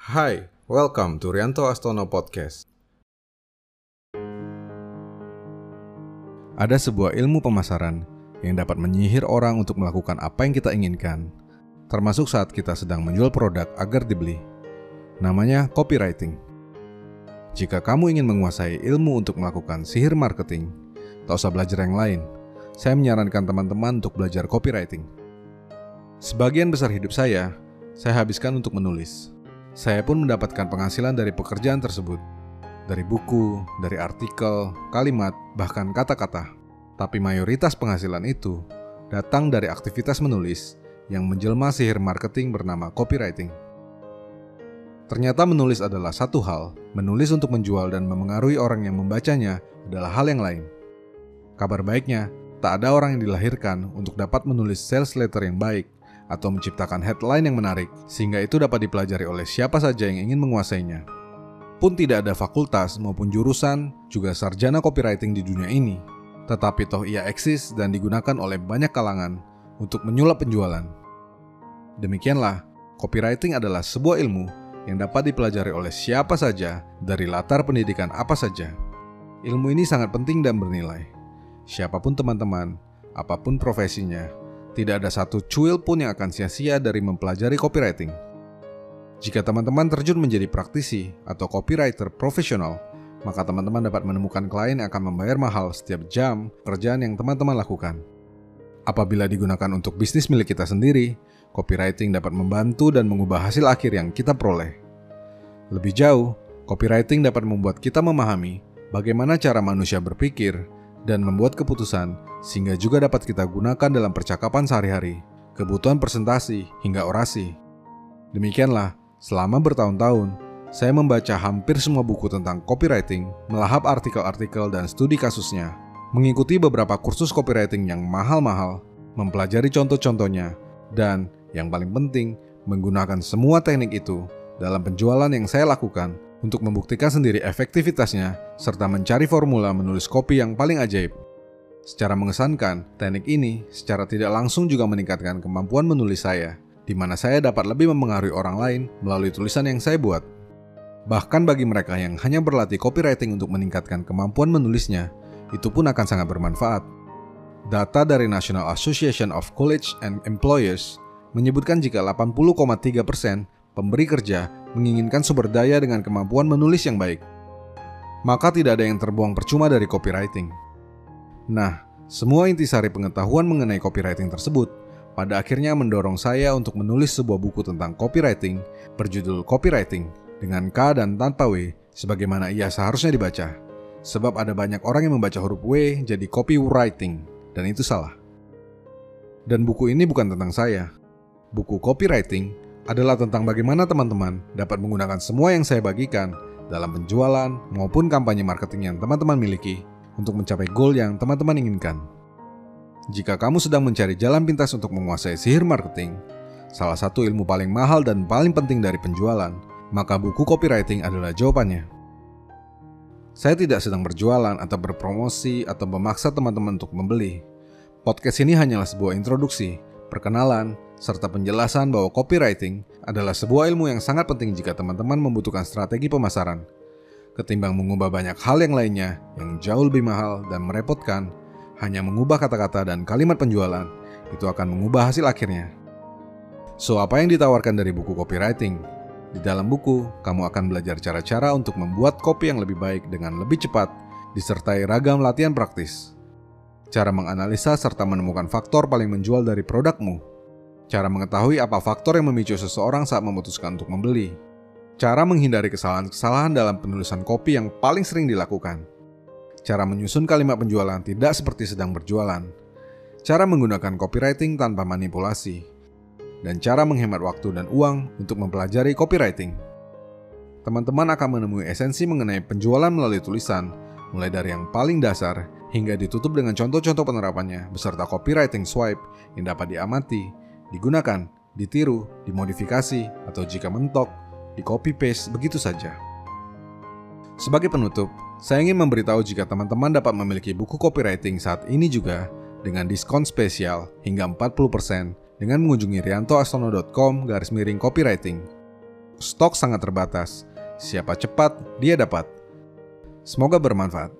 Hai, welcome to Rianto Astono Podcast. Ada sebuah ilmu pemasaran yang dapat menyihir orang untuk melakukan apa yang kita inginkan, termasuk saat kita sedang menjual produk agar dibeli. Namanya copywriting. Jika kamu ingin menguasai ilmu untuk melakukan sihir marketing, tak usah belajar yang lain. Saya menyarankan teman-teman untuk belajar copywriting. Sebagian besar hidup saya, saya habiskan untuk menulis. Saya pun mendapatkan penghasilan dari pekerjaan tersebut. Dari buku, dari artikel, kalimat, bahkan kata-kata. Tapi mayoritas penghasilan itu datang dari aktivitas menulis yang menjelma sihir marketing bernama copywriting. Ternyata menulis adalah satu hal, menulis untuk menjual dan memengaruhi orang yang membacanya adalah hal yang lain. Kabar baiknya, tak ada orang yang dilahirkan untuk dapat menulis sales letter yang baik atau menciptakan headline yang menarik, sehingga itu dapat dipelajari oleh siapa saja yang ingin menguasainya. Pun tidak ada fakultas maupun jurusan, juga sarjana copywriting di dunia ini. Tetapi toh ia eksis dan digunakan oleh banyak kalangan untuk menyulap penjualan. Demikianlah, copywriting adalah sebuah ilmu yang dapat dipelajari oleh siapa saja dari latar pendidikan apa saja. Ilmu ini sangat penting dan bernilai. Siapa pun teman-teman, apa pun profesinya, tidak ada satu cuil pun yang akan sia-sia dari mempelajari copywriting. Jika teman-teman terjun menjadi praktisi atau copywriter profesional, maka teman-teman dapat menemukan klien yang akan membayar mahal setiap jam pekerjaan yang teman-teman lakukan. Apabila digunakan untuk bisnis milik kita sendiri, copywriting dapat membantu dan mengubah hasil akhir yang kita peroleh. Lebih jauh, copywriting dapat membuat kita memahami bagaimana cara manusia berpikir dan membuat keputusan sehingga juga dapat kita gunakan dalam percakapan sehari-hari, kebutuhan presentasi, hingga orasi. Demikianlah, selama bertahun-tahun, saya membaca hampir semua buku tentang copywriting, melahap artikel-artikel dan studi kasusnya, mengikuti beberapa kursus copywriting yang mahal-mahal, mempelajari contoh-contohnya, dan yang paling penting, menggunakan semua teknik itu dalam penjualan yang saya lakukan untuk membuktikan sendiri efektivitasnya serta mencari formula menulis kopi yang paling ajaib. Secara mengesankan, teknik ini secara tidak langsung juga meningkatkan kemampuan menulis saya, di mana saya dapat lebih mempengaruhi orang lain melalui tulisan yang saya buat. Bahkan bagi mereka yang hanya berlatih copywriting untuk meningkatkan kemampuan menulisnya, itu pun akan sangat bermanfaat. Data dari National Association of College and Employers menyebutkan jika 80,3% pemberi kerja menginginkan sumber daya dengan kemampuan menulis yang baik. Maka tidak ada yang terbuang percuma dari copywriting. Nah, semua intisari pengetahuan mengenai copywriting tersebut pada akhirnya mendorong saya untuk menulis sebuah buku tentang copywriting berjudul Copywriting dengan K dan tanpa W sebagaimana ia seharusnya dibaca. Sebab ada banyak orang yang membaca huruf W jadi copywriting dan itu salah. Dan buku ini bukan tentang saya. Buku copywriting adalah tentang bagaimana teman-teman dapat menggunakan semua yang saya bagikan dalam penjualan maupun kampanye marketing yang teman-teman miliki untuk mencapai goal yang teman-teman inginkan. Jika kamu sedang mencari jalan pintas untuk menguasai sihir marketing, salah satu ilmu paling mahal dan paling penting dari penjualan, maka buku copywriting adalah jawabannya. Saya tidak sedang berjualan atau berpromosi atau memaksa teman-teman untuk membeli. Podcast ini hanyalah sebuah introduksi, perkenalan, serta penjelasan bahwa copywriting adalah sebuah ilmu yang sangat penting jika teman-teman membutuhkan strategi pemasaran. Ketimbang mengubah banyak hal yang lainnya yang jauh lebih mahal dan merepotkan, hanya mengubah kata-kata dan kalimat penjualan, itu akan mengubah hasil akhirnya. So, apa yang ditawarkan dari buku copywriting? Di dalam buku, kamu akan belajar cara-cara untuk membuat kopi yang lebih baik dengan lebih cepat, disertai ragam latihan praktis. Cara menganalisa serta menemukan faktor paling menjual dari produkmu Cara mengetahui apa faktor yang memicu seseorang saat memutuskan untuk membeli. Cara menghindari kesalahan-kesalahan dalam penulisan kopi yang paling sering dilakukan. Cara menyusun kalimat penjualan tidak seperti sedang berjualan. Cara menggunakan copywriting tanpa manipulasi. Dan cara menghemat waktu dan uang untuk mempelajari copywriting. Teman-teman akan menemui esensi mengenai penjualan melalui tulisan, mulai dari yang paling dasar hingga ditutup dengan contoh-contoh penerapannya beserta copywriting swipe yang dapat diamati digunakan, ditiru, dimodifikasi, atau jika mentok, di copy paste begitu saja. Sebagai penutup, saya ingin memberitahu jika teman-teman dapat memiliki buku copywriting saat ini juga dengan diskon spesial hingga 40% dengan mengunjungi riantoastono.com garis miring copywriting. stok sangat terbatas. Siapa cepat, dia dapat. Semoga bermanfaat.